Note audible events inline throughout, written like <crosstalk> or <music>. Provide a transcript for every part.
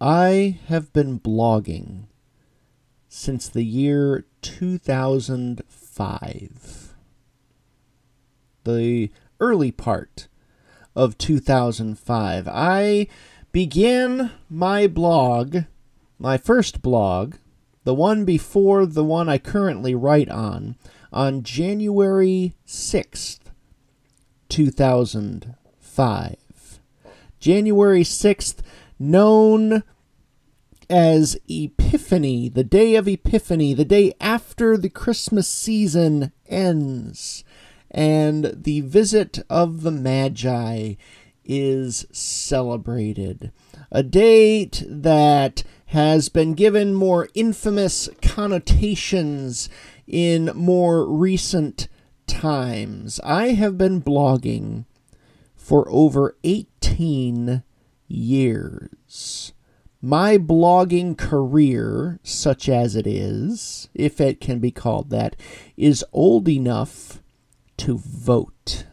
I have been blogging since the year 2005. The early part of 2005. I began my blog, my first blog, the one before the one I currently write on, on January 6th, 2005. January 6th, known as Epiphany, the day of Epiphany, the day after the Christmas season ends, and the visit of the Magi is celebrated. A date that has been given more infamous connotations in more recent times. I have been blogging for over 18 years. My blogging career, such as it is, if it can be called that, is old enough to vote.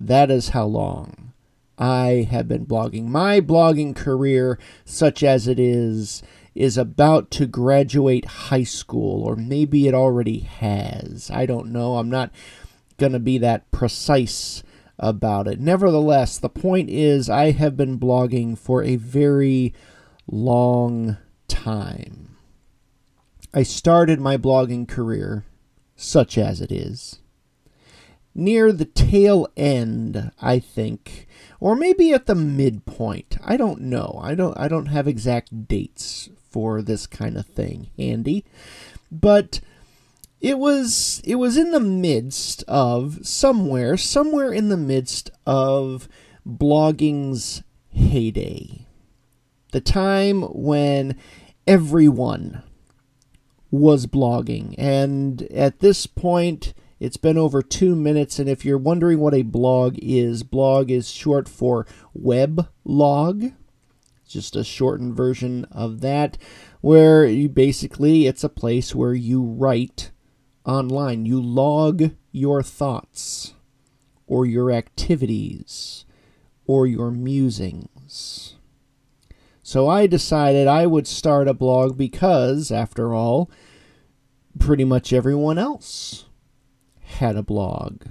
That is how long I have been blogging. My blogging career, such as it is, is about to graduate high school, or maybe it already has. I don't know. I'm not going to be that precise about it. Nevertheless, the point is, I have been blogging for a very long time. I started my blogging career, such as it is, near the tail end, I think, or maybe at the midpoint. I don't know. I don't I don't have exact dates for this kind of thing handy. But it was it was in the midst of somewhere somewhere in the midst of blogging's heyday. The time when everyone was blogging. And at this point it's been over two minutes and if you're wondering what a blog is blog is short for web log just a shortened version of that where you basically it's a place where you write online. You log your thoughts or your activities or your musings. So I decided I would start a blog because, after all, pretty much everyone else had a blog.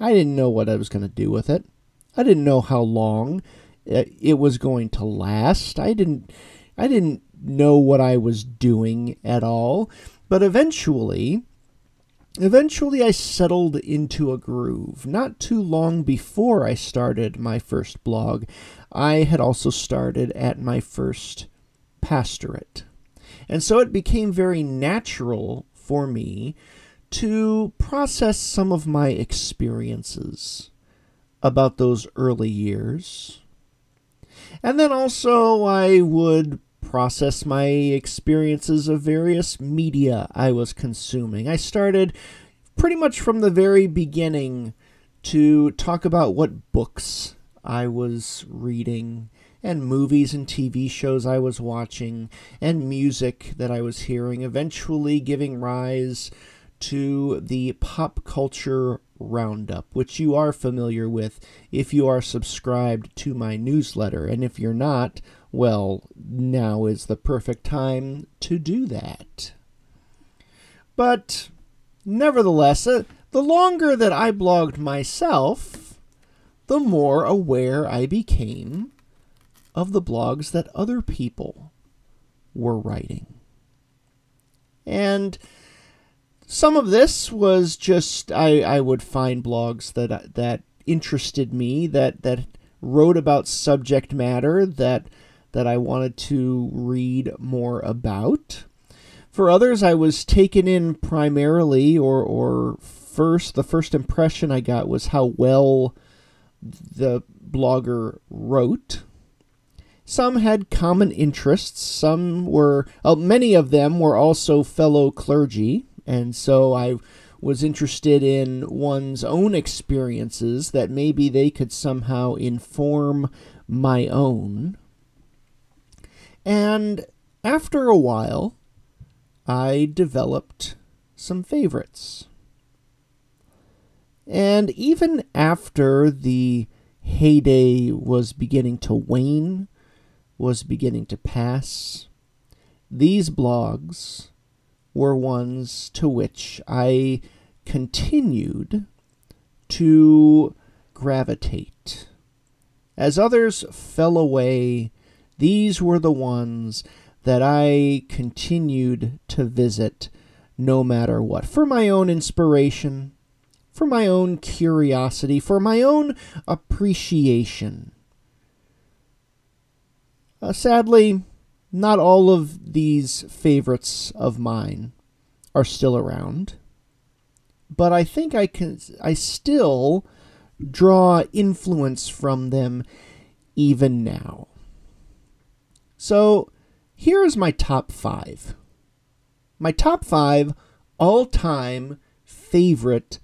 I didn't know what I was going to do with it. I didn't know how long it was going to last. I didn't I didn't know what I was doing at all. But eventually, eventually I settled into a groove. Not too long before I started my first blog, I had also started at my first pastorate. And so it became very natural for me to process some of my experiences about those early years. And then also I would process my experiences of various media I was consuming. I started pretty much from the very beginning to talk about what books I was reading, and movies and TV shows I was watching, and music that I was hearing, eventually giving rise to the pop culture roundup, which you are familiar with if you are subscribed to my newsletter. And if you're not, well, now is the perfect time to do that. But nevertheless, uh, the longer that I blogged myself, the more aware I became of the blogs that other people were writing. And some of this was just I, I would find blogs that that interested me that that wrote about subject matter that that I wanted to read more about. For others, I was taken in primarily, or, or first, the first impression I got was how well the blogger wrote. Some had common interests. Some were, uh, many of them were also fellow clergy, and so I was interested in one's own experiences that maybe they could somehow inform my own. And after a while, I developed some favorites. And even after the heyday was beginning to wane was beginning to pass, these blogs were ones to which I continued to gravitate. As others fell away, these were the ones that I continued to visit no matter what, for my own inspiration, for my own curiosity, for my own appreciation. Uh, sadly, not all of these favorites of mine are still around, but I think I can I still draw influence from them even now. So, here is my top 5 my top five all time favorite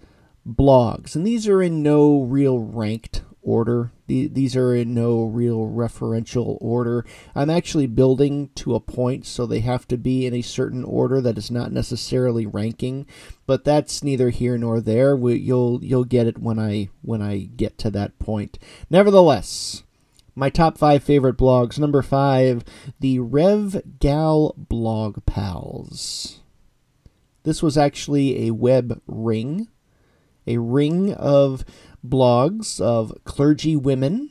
blogs. And these are in no real ranked order. These are in no real referential order. I'm actually building to a point, so they have to be in a certain order that is not necessarily ranking. But that's neither here nor there. We, you'll you'll get it when I when I get to that point. Nevertheless, my top five favorite blogs. Number five, the Rev Gal Blog Pals. This was actually a web ring, a ring of blogs of clergy women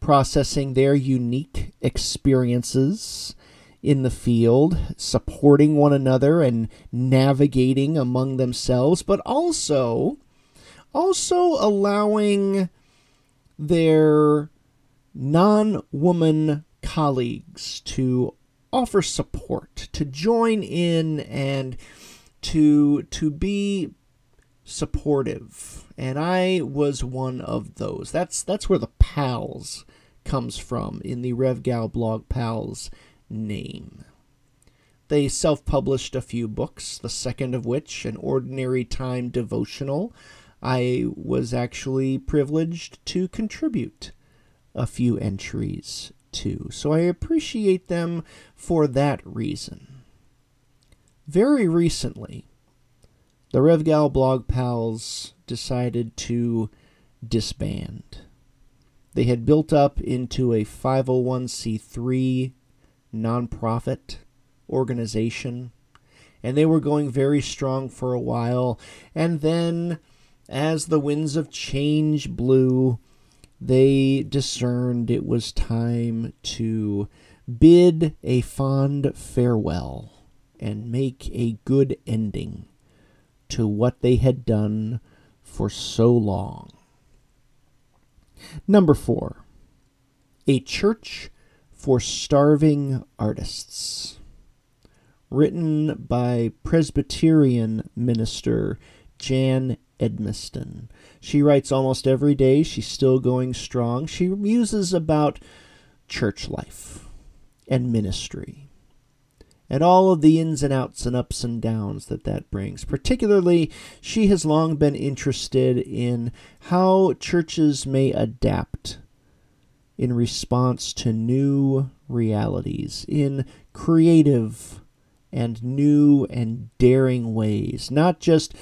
processing their unique experiences in the field, supporting one another and navigating among themselves, but also also allowing their non woman colleagues to offer support, to join in and to to be supportive. And I was one of those. That's that's where the pals comes from in the RevGal blog pals name. They self published a few books, the second of which, an ordinary time devotional, I was actually privileged to contribute a few entries too. So I appreciate them for that reason. Very recently, the RevGal Blog Pals decided to disband. They had built up into a 501c3 nonprofit organization, and they were going very strong for a while. And then, as the winds of change blew, they discerned it was time to bid a fond farewell and make a good ending to what they had done for so long. Number four, A Church for Starving Artists. Written by Presbyterian minister Jan Edmiston. She writes almost every day. She's still going strong. She muses about church life and ministry and all of the ins and outs and ups and downs that that brings. Particularly, she has long been interested in how churches may adapt in response to new realities in creative and new and daring ways, not just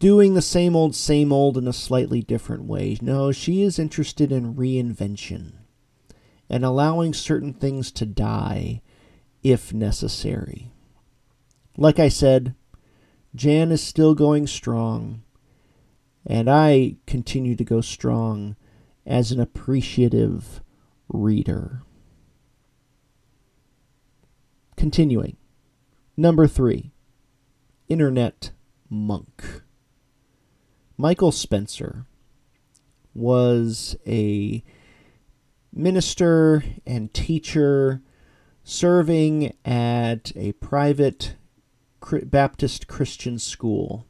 doing the same old, same old in a slightly different way. No, she is interested in reinvention and allowing certain things to die if necessary. Like I said, Jan is still going strong, and I continue to go strong as an appreciative reader. Continuing. Number three, Internet Monk. Michael Spencer was a minister and teacher serving at a private Baptist Christian school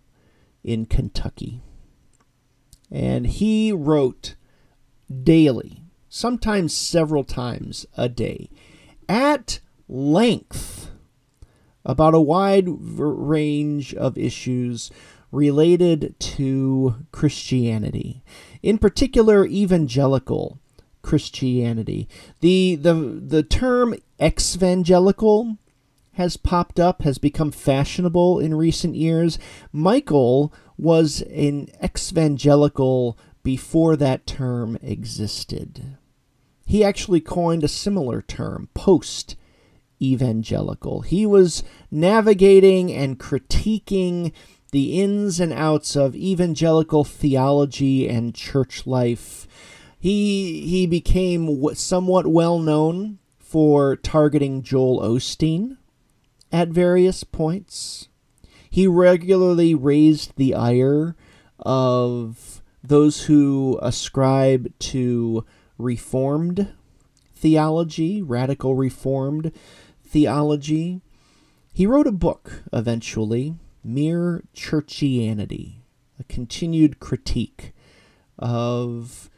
in Kentucky. And he wrote daily, sometimes several times a day, at length about a wide range of issues related to Christianity, in particular evangelical Christianity. The the the term exvangelical has popped up, has become fashionable in recent years. Michael was an exvangelical before that term existed. he actually coined a similar term, post evangelical. He was navigating and critiquing the ins and outs of evangelical theology and church life. He he became somewhat well known for targeting Joel Osteen at various points. He regularly raised the ire of those who ascribe to reformed theology, radical reformed theology. He wrote a book eventually, Mere Churchianity, a continued critique of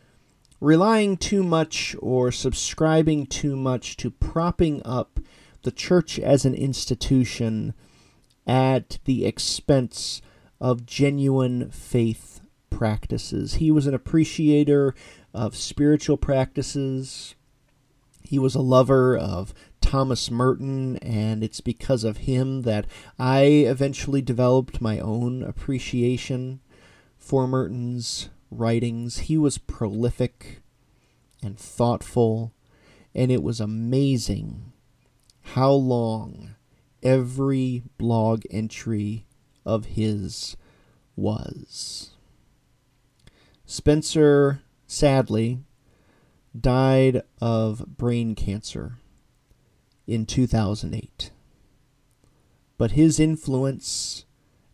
relying too much or subscribing too much to propping up the church as an institution at the expense of genuine faith practices. He was an appreciator of spiritual practices. He was a lover of Thomas Merton, and it's because of him that I eventually developed my own appreciation for Merton's writings. He was prolific and thoughtful, and it was amazing how long every blog entry of his was. Spencer, sadly, died of brain cancer in 2008. But his influence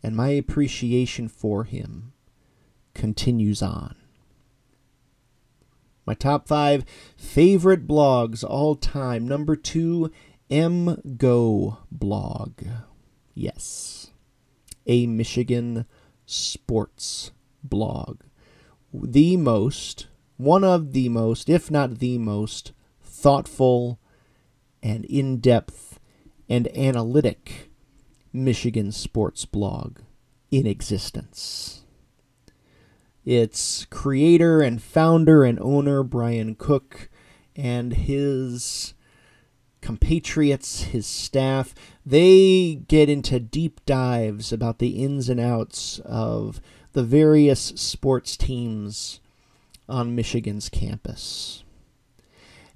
and my appreciation for him continues on. My top five favorite blogs all time. Number two, MGO blog. Yes. A Michigan sports blog. The most, one of the most, if not the most, thoughtful and in depth and analytic Michigan sports blog in existence. Its creator and founder and owner, Brian Cook, and his compatriots, his staff, they get into deep dives about the ins and outs of the various sports teams on Michigan's campus.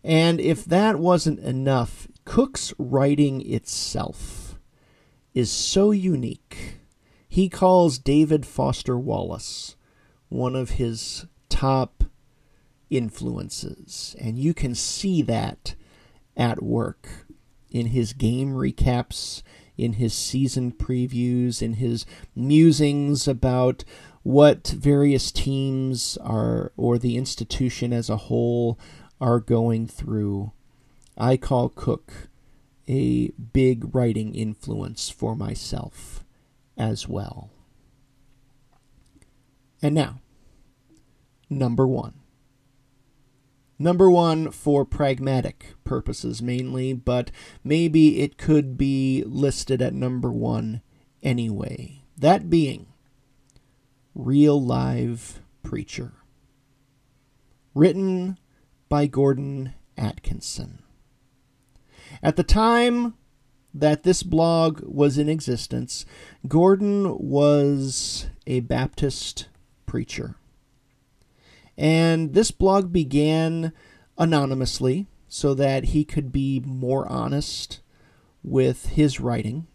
And if that wasn't enough, Cook's writing itself is so unique. He calls David Foster Wallace one of his top influences, and you can see that at work in his game recaps, in his season previews, in his musings about what various teams are or the institution as a whole are going through. I call Cook a big writing influence for myself as well. And now, number one. Number one for pragmatic purposes mainly, but maybe it could be listed at number one anyway. That being Real Live Preacher. Written by Gordon Atkinson. At the time that this blog was in existence, Gordon was a Baptist preacher. And this blog began anonymously so that he could be more honest with his writing.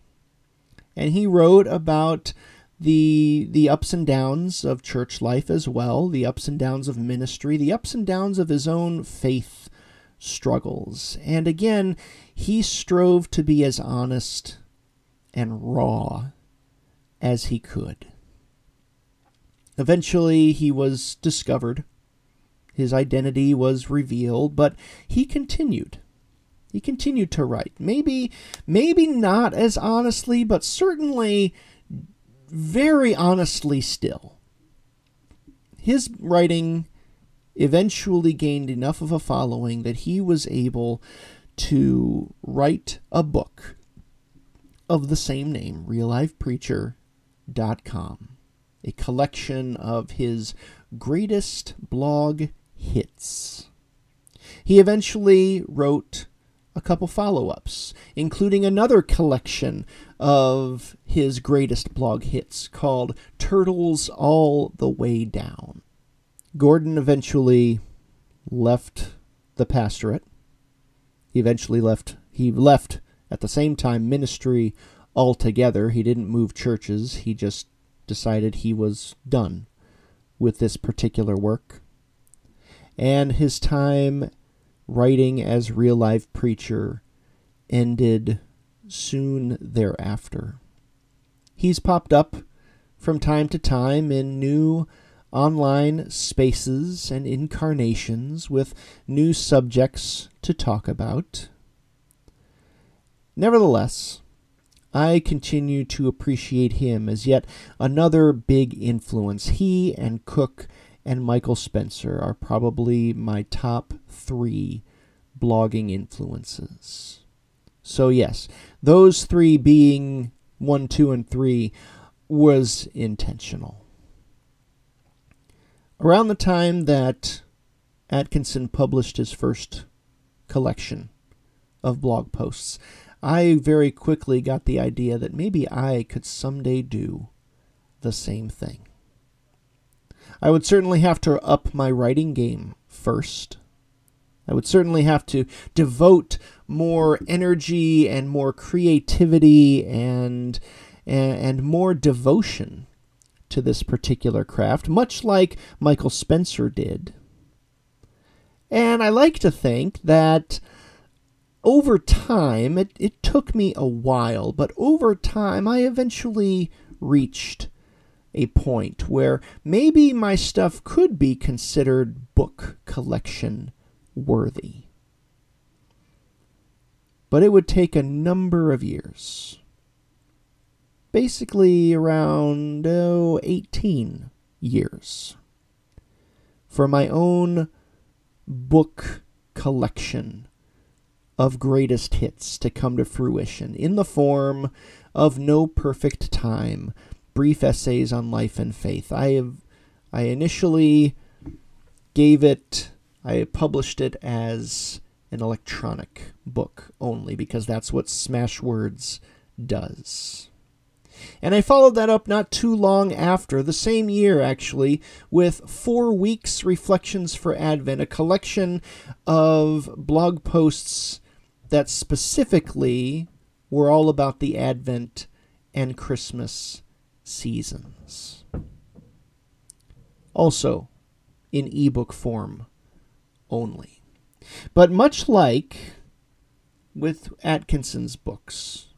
And he wrote about the the ups and downs of church life as well, the ups and downs of ministry, the ups and downs of his own faith struggles. And again, he strove to be as honest and raw as he could. Eventually, he was discovered. His identity was revealed, but he continued. He continued to write. Maybe, maybe not as honestly, but certainly very honestly still. His writing eventually gained enough of a following that he was able to write a book of the same name, reallivepreacher.com a collection of his greatest blog hits. He eventually wrote a couple follow ups, including another collection of his greatest blog hits called Turtles All the Way Down. Gordon eventually left the pastorate. He eventually left. He left at the same time ministry altogether. He didn't move churches. He just decided he was done with this particular work. And his time writing as real life preacher ended soon thereafter. He's popped up from time to time in new online spaces and incarnations with new subjects to talk about. Nevertheless, I continue to appreciate him as yet another big influence. He and Cook and Michael Spencer are probably my top three blogging influences. So, yes, those three being one, two, and three was intentional. Around the time that Atkinson published his first collection of blog posts, I very quickly got the idea that maybe I could someday do the same thing. I would certainly have to up my writing game first. I would certainly have to devote more energy and more creativity and and, more devotion to this particular craft, much like Michael Spencer did. And I like to think that over time, it, it took me a while, but over time, I eventually reached a point where maybe my stuff could be considered book collection worthy. But it would take a number of years. Basically, around oh, 18 years. For my own book collection of greatest hits to come to fruition in the form of No Perfect Time, brief essays on life and faith. I have I initially gave it I published it as an electronic book only because that's what Smashwords does. And I followed that up not too long after, the same year actually, with Four Weeks Reflections for Advent, a collection of blog posts that specifically were all about the Advent and Christmas seasons. Also, in ebook form only. But much like with Atkinson's books,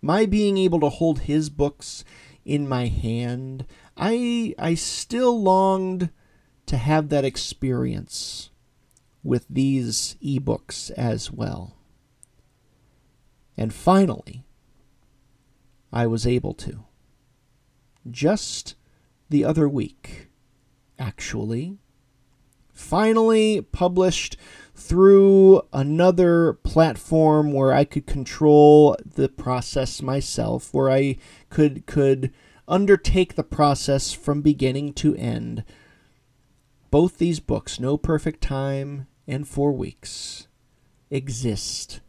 my being able to hold his books in my hand, I I still longed to have that experience with these ebooks as well. And finally, I was able to. Just the other week, actually, finally published through another platform where I could control the process myself, where I could could undertake the process from beginning to end. Both these books, No Perfect Time and Four Weeks, exist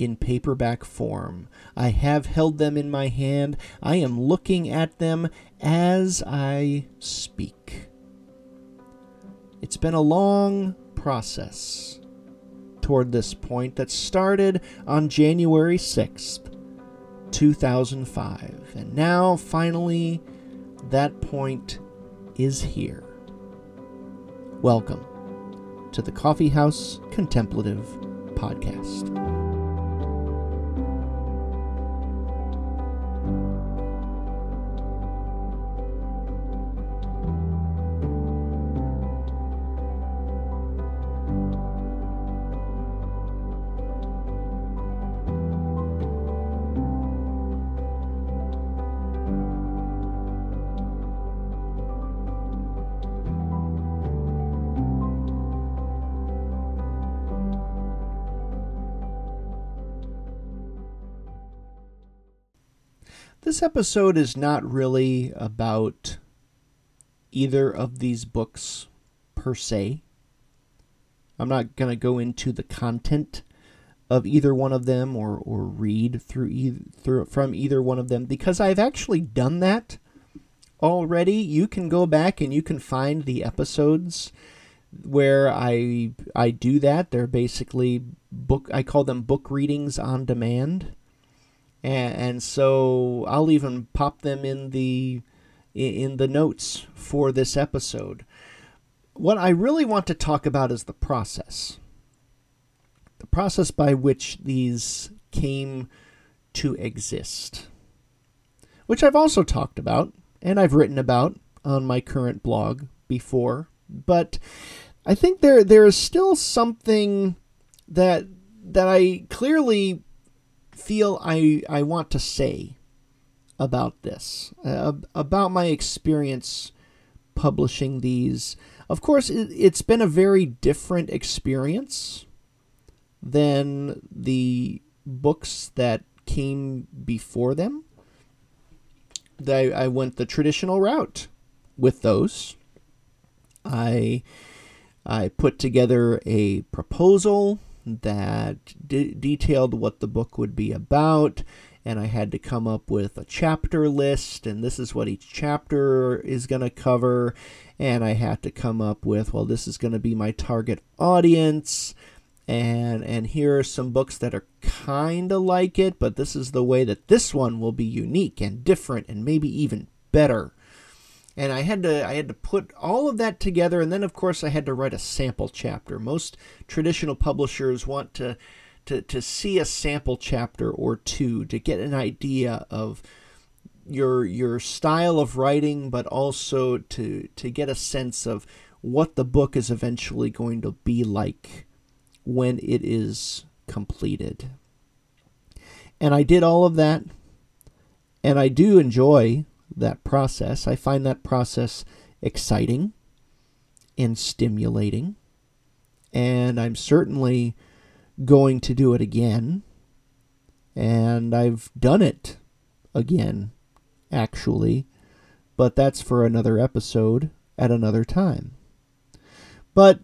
in paperback form. I have held them in my hand. I am looking at them as I speak. It's been a long process toward this point that started on January 6th, 2005. And now, finally, that point is here. Welcome to the Coffee House Contemplative Podcast. This episode is not really about either of these books per se. I'm not going to go into the content of either one of them or, or read through either, through, from either one of them because I've actually done that already. You can go back and you can find the episodes where I I do that. They're basically book. I call them book readings on demand, and, and so I'll even pop them in the in the notes for this episode. What I really want to talk about is the process. The process by which these came to exist, which I've also talked about and I've written about on my current blog before, but I think there there is still something that that I clearly feel I I want to say about this uh, about my experience publishing these. Of course, it, it's been a very different experience than the books that came before them. I, I went the traditional route with those. I I put together a proposal that de- detailed what the book would be about, and I had to come up with a chapter list, and this is what each chapter is going to cover, and I had to come up with, well, this is going to be my target audience, and and here are some books that are kind of like it, but this is the way that this one will be unique and different, and maybe even better and I had to I had to put all of that together and then of course I had to write a sample chapter. Most traditional publishers want to to, to see a sample chapter or two to get an idea of your your style of writing but also to to get a sense of what the book is eventually going to be like when it is completed. And I did all of that and I do enjoy that process. I find that process exciting and stimulating, and I'm certainly going to do it again. And I've done it again, actually, but that's for another episode at another time. But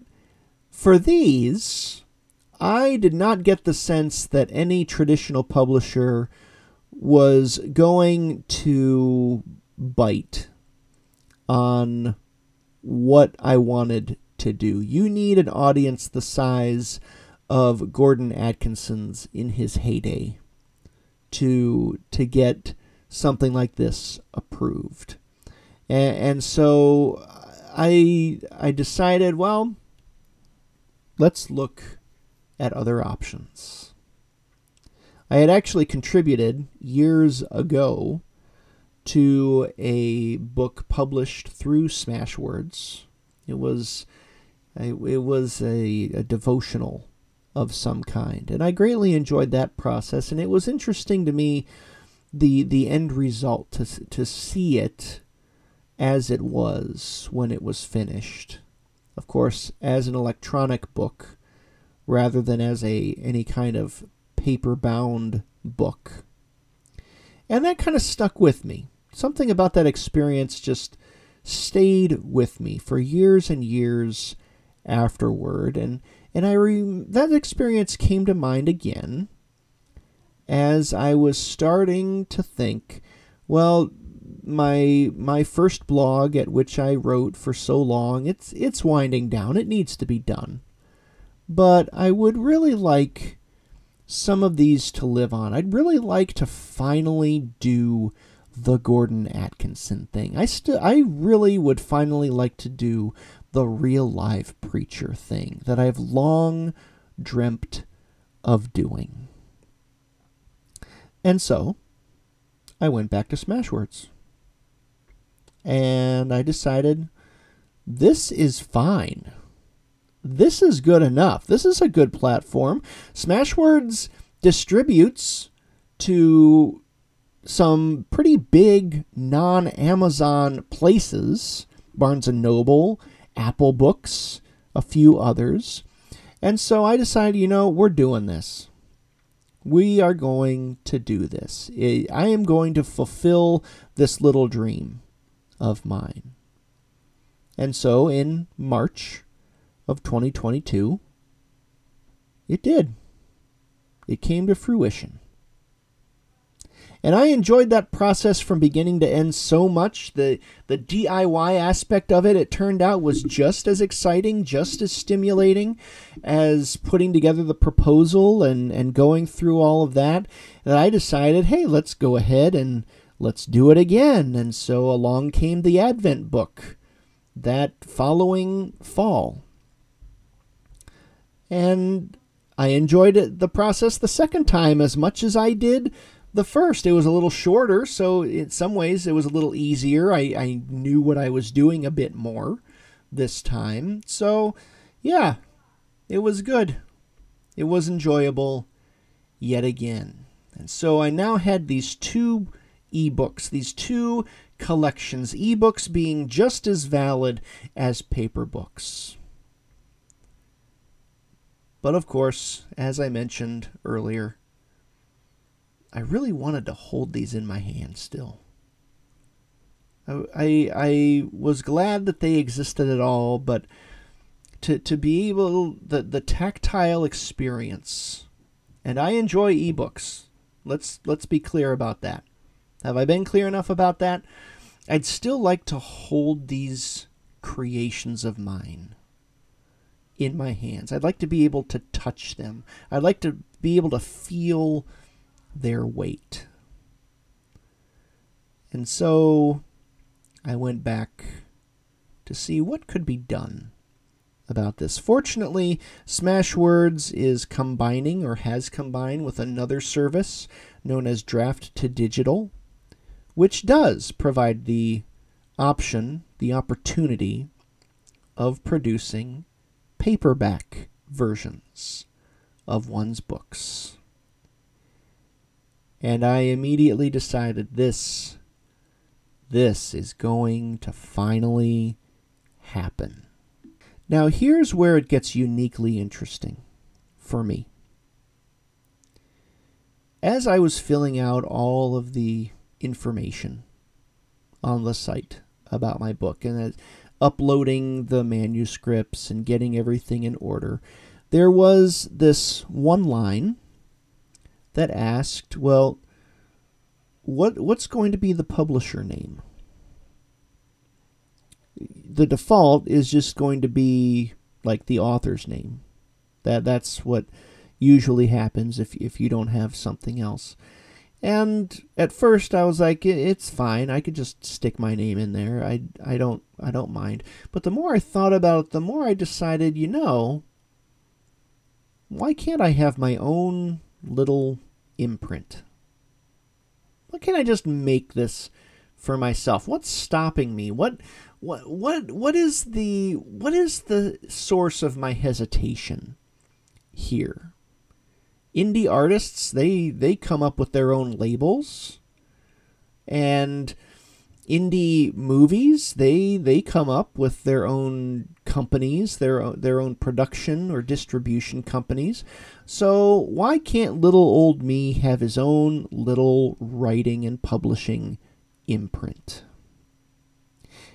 for these, I did not get the sense that any traditional publisher was going to bite on what I wanted to do. You need an audience the size of Gordon Atkinson's in his heyday to to get something like this approved. And, and so I I decided, well, let's look at other options. I had actually contributed years ago to a book published through Smashwords. It was a, it was a, a devotional of some kind, and I greatly enjoyed that process. And it was interesting to me the the end result to to see it as it was when it was finished. Of course, as an electronic book rather than as a any kind of paper bound book. And that kind of stuck with me. Something about that experience just stayed with me for years and years afterward and and I re- that experience came to mind again as I was starting to think well my my first blog at which I wrote for so long it's it's winding down. It needs to be done. But I would really like some of these to live on I'd really like to finally do the Gordon Atkinson thing. I still I really would finally like to do the real live preacher thing that I've long dreamt of doing. And so I went back to Smashwords. And I decided this is fine. This is good enough. This is a good platform. Smashwords distributes to some pretty big non Amazon places Barnes and Noble, Apple Books, a few others. And so I decided, you know, we're doing this. We are going to do this. I am going to fulfill this little dream of mine. And so in March of 2022, it did. It came to fruition. And I enjoyed that process from beginning to end so much. The the DIY aspect of it, it turned out, was just as exciting, just as stimulating as putting together the proposal and, and going through all of that. That I decided, hey, let's go ahead and let's do it again. And so along came the Advent book that following fall. And I enjoyed it, the process the second time as much as I did the first. It was a little shorter, so in some ways it was a little easier. I, I knew what I was doing a bit more this time. So, yeah, it was good. It was enjoyable yet again. And so I now had these two ebooks, these two collections, ebooks being just as valid as paper books. But of course, as I mentioned earlier, I really wanted to hold these in my hand still. I, I, was glad that they existed at all, but to, to be able the, the tactile experience, and I enjoy ebooks. Let's let's be clear about that. Have I been clear enough about that? I'd still like to hold these creations of mine in my hands. I'd like to be able to touch them. I'd like to be able to feel their weight. And so I went back to see what could be done about this. Fortunately, Smashwords is combining or has combined with another service known as Draft to Digital, which does provide the option, the opportunity of producing paperback versions of one's books. And I immediately decided this this is going to finally happen. Now here's where it gets uniquely interesting for me. As I was filling out all of the information on the site about my book and uploading the manuscripts and getting everything in order, there was this one line that asked, well, what what's going to be the publisher name? The default is just going to be like the author's name. That that's what usually happens if if you don't have something else. And at first I was like it's fine. I could just stick my name in there. I I don't I don't mind. But the more I thought about it, the more I decided, you know, why can't I have my own little imprint? Why can't I just make this for myself? What's stopping me? What what what what is the what is the source of my hesitation here? Indie artists they they come up with their own labels. And indie movies they they come up with their own companies their their own production or distribution companies. So why can't little old me have his own little writing and publishing imprint?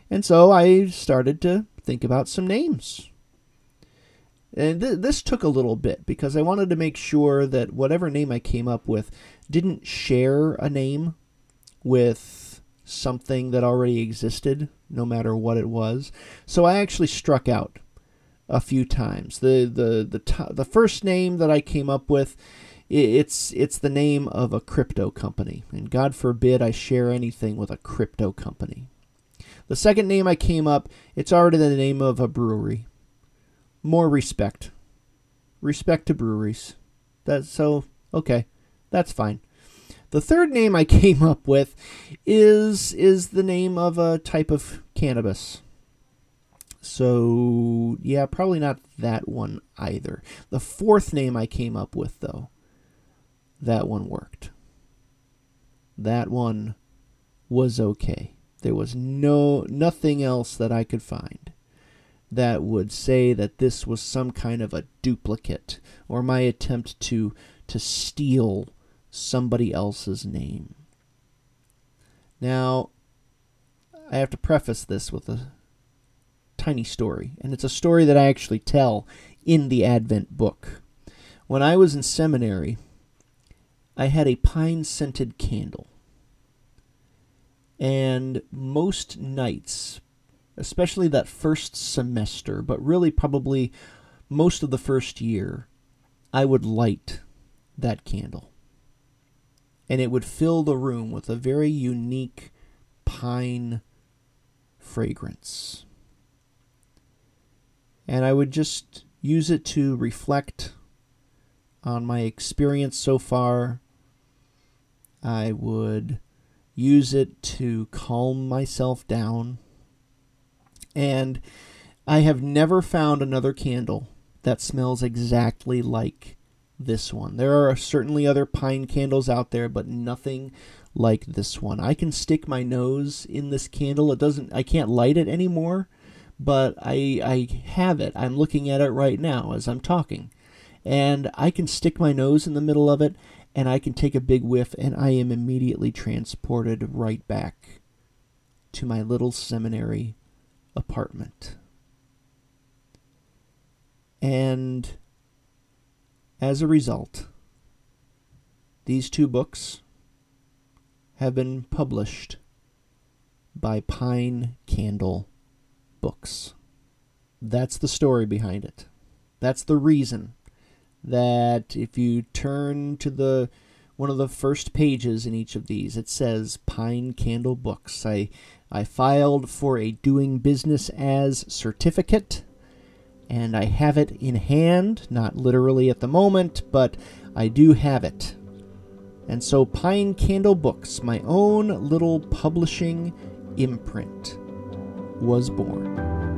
And so i started to think about some names and th- this took a little bit because I wanted to make sure that whatever name I came up with didn't share a name with something that already existed, no matter what it was. So I actually struck out a few times. The the the t- the first name that I came up with it's it's the name of a crypto company, and God forbid I share anything with a crypto company. The second name I came up, it's already the name of a brewery more respect. Respect to breweries. That's so okay. That's fine. The third name I <laughs> came up with is is the name of a type of cannabis. So, yeah, probably not that one either. The fourth name I came up with though, that one worked. That one was okay. There was no nothing else that I could find that would say that this was some kind of a duplicate or my attempt to to steal somebody else's name. Now, I have to preface this with a tiny story, and it's a story that I actually tell in the Advent book. When I was in seminary, I had a pine scented candle And most nights, especially that first semester, but really probably most of the first year, I would light that candle. And it would fill the room with a very unique pine fragrance. And I would just use it to reflect on my experience so far. I would use it to calm myself down. And I have never found another candle that smells exactly like this one. There are certainly other pine candles out there, but nothing like this one. I can stick my nose in this candle. It doesn't I can't light it anymore, but I I have it. I'm looking at it right now as I'm talking. And I can stick my nose in the middle of it and I can take a big whiff and I am immediately transported right back to my little seminary apartment. And as a result, these two books have been published by Pine Candle Books. That's the story behind it. That's the reason that if you turn to the one of the first pages in each of these, it says Pine Candle Books. I I filed for a doing business as certificate and I have it in hand, not literally at the moment, but I do have it. And so Pine Candle Books, my own little publishing imprint, was born.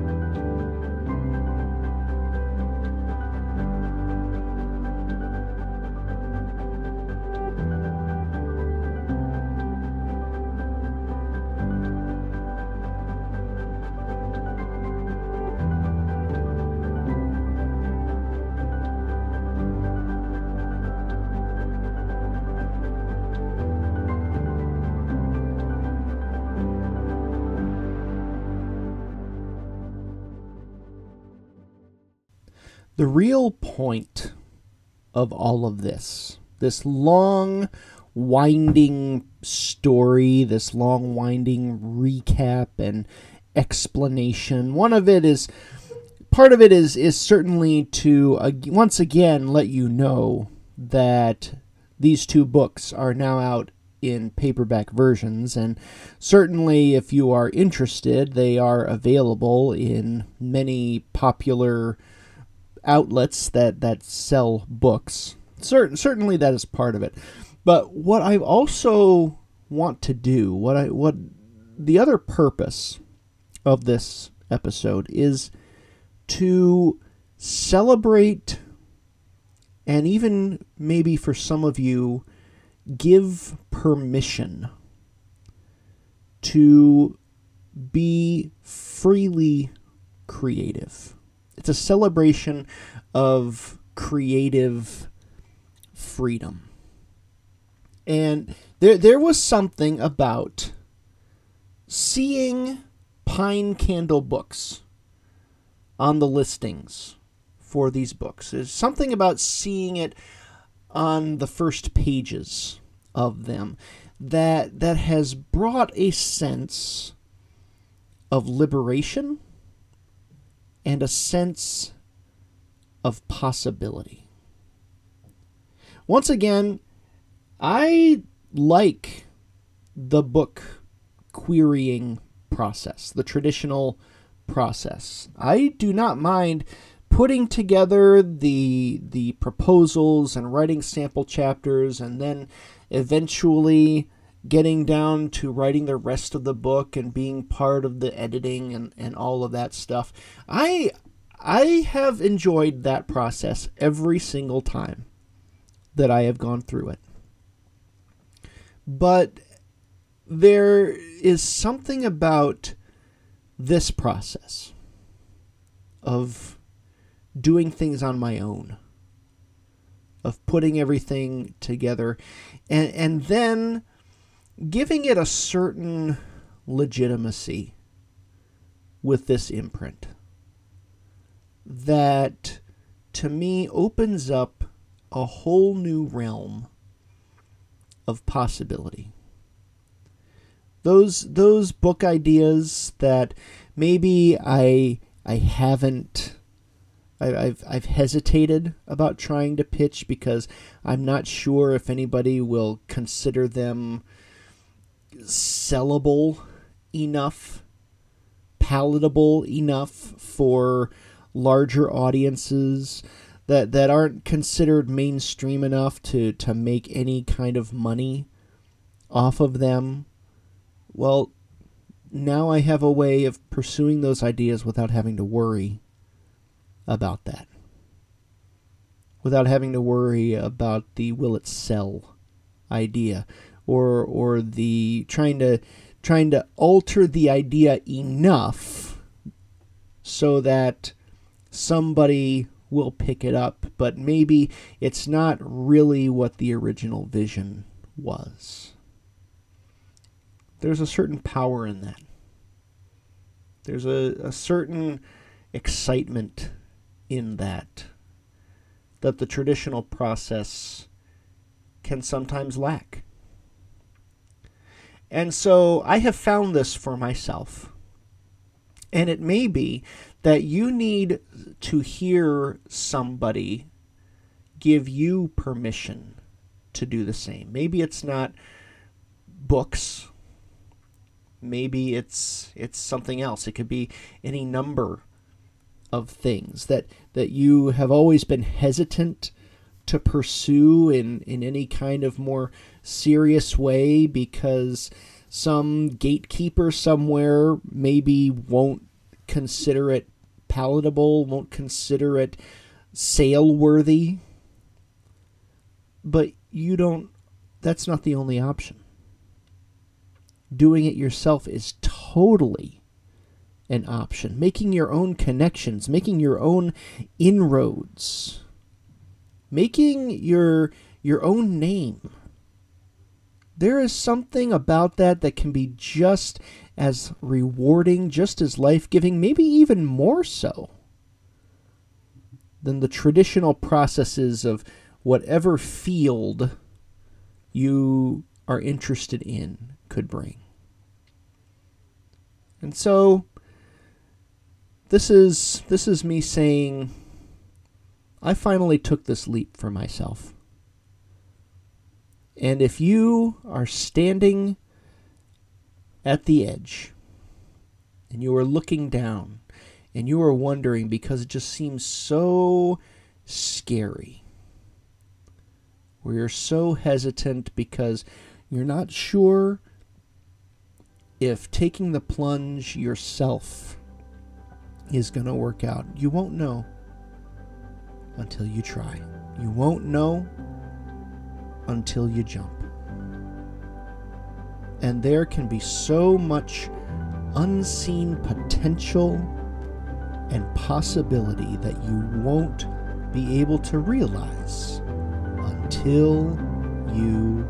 The real point of all of this, this long, winding story, this long, winding recap and explanation, one of it is part of it is is certainly to uh, once again let you know that these two books are now out in paperback versions and certainly if you are interested they are available in many popular outlets that that sell books. Certain, certainly that is part of it. But what I also want to do, what I what the other purpose of this episode is to celebrate and even maybe for some of you give permission to be freely creative. It's a celebration of creative freedom. And there there was something about seeing pine candle books on the listings for these books. There's something about seeing it on the first pages of them that that has brought a sense of liberation and a sense of possibility. Once again, I like the book querying process, the traditional process. I do not mind putting together the the proposals and writing sample chapters and then eventually getting down to writing the rest of the book and being part of the editing and, and all of that stuff. I I have enjoyed that process every single time that I have gone through it. But there is something about this process of doing things on my own, of putting everything together, and, and then giving it a certain legitimacy with this imprint that to me opens up a whole new realm of possibility. those those book ideas that maybe I I haven't I, I've I've hesitated about trying to pitch because I'm not sure if anybody will consider them sellable enough, palatable enough for larger audiences that that aren't considered mainstream enough to to make any kind of money off of them. Well, now I have a way of pursuing those ideas without having to worry about that. Without having to worry about the will it sell idea or or the trying to trying to alter the idea enough so that somebody will pick it up, but maybe it's not really what the original vision was. There's a certain power in that. There's a, a certain excitement in that that the traditional process can sometimes lack. And so I have found this for myself. And it may be that you need to hear somebody give you permission to do the same. Maybe it's not books. Maybe it's it's something else. It could be any number of things that that you have always been hesitant to pursue in in any kind of more serious way because some gatekeeper somewhere maybe won't consider it palatable, won't consider it sale worthy. But you don't, that's not the only option. Doing it yourself is totally an option. Making your own connections, making your own inroads, making your your own name. There is something about that that can be just as rewarding, just as life giving, maybe even more so than the traditional processes of whatever field you are interested in could bring. And so this is this is me saying I finally took this leap for myself. And if you are standing at the edge and you are looking down and you are wondering because it just seems so scary, where you're so hesitant because you're not sure if taking the plunge yourself is going to work out. You won't know until you try. You won't know until you jump. And there can be so much unseen potential and possibility that you won't be able to realize until you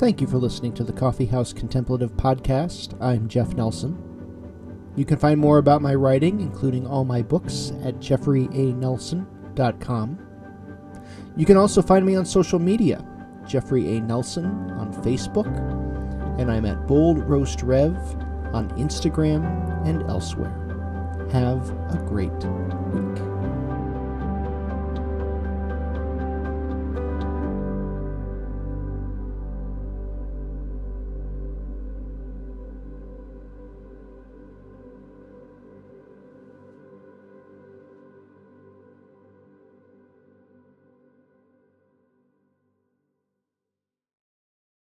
Thank you for listening to the Coffee House Contemplative Podcast. I'm Jeff Nelson. You can find more about my writing, including all my books, at jeffreyanelson.com. You can also find me on social media, Jeffrey A. Nelson on Facebook, and I'm at Bold Roast Rev on Instagram and elsewhere. Have a great week.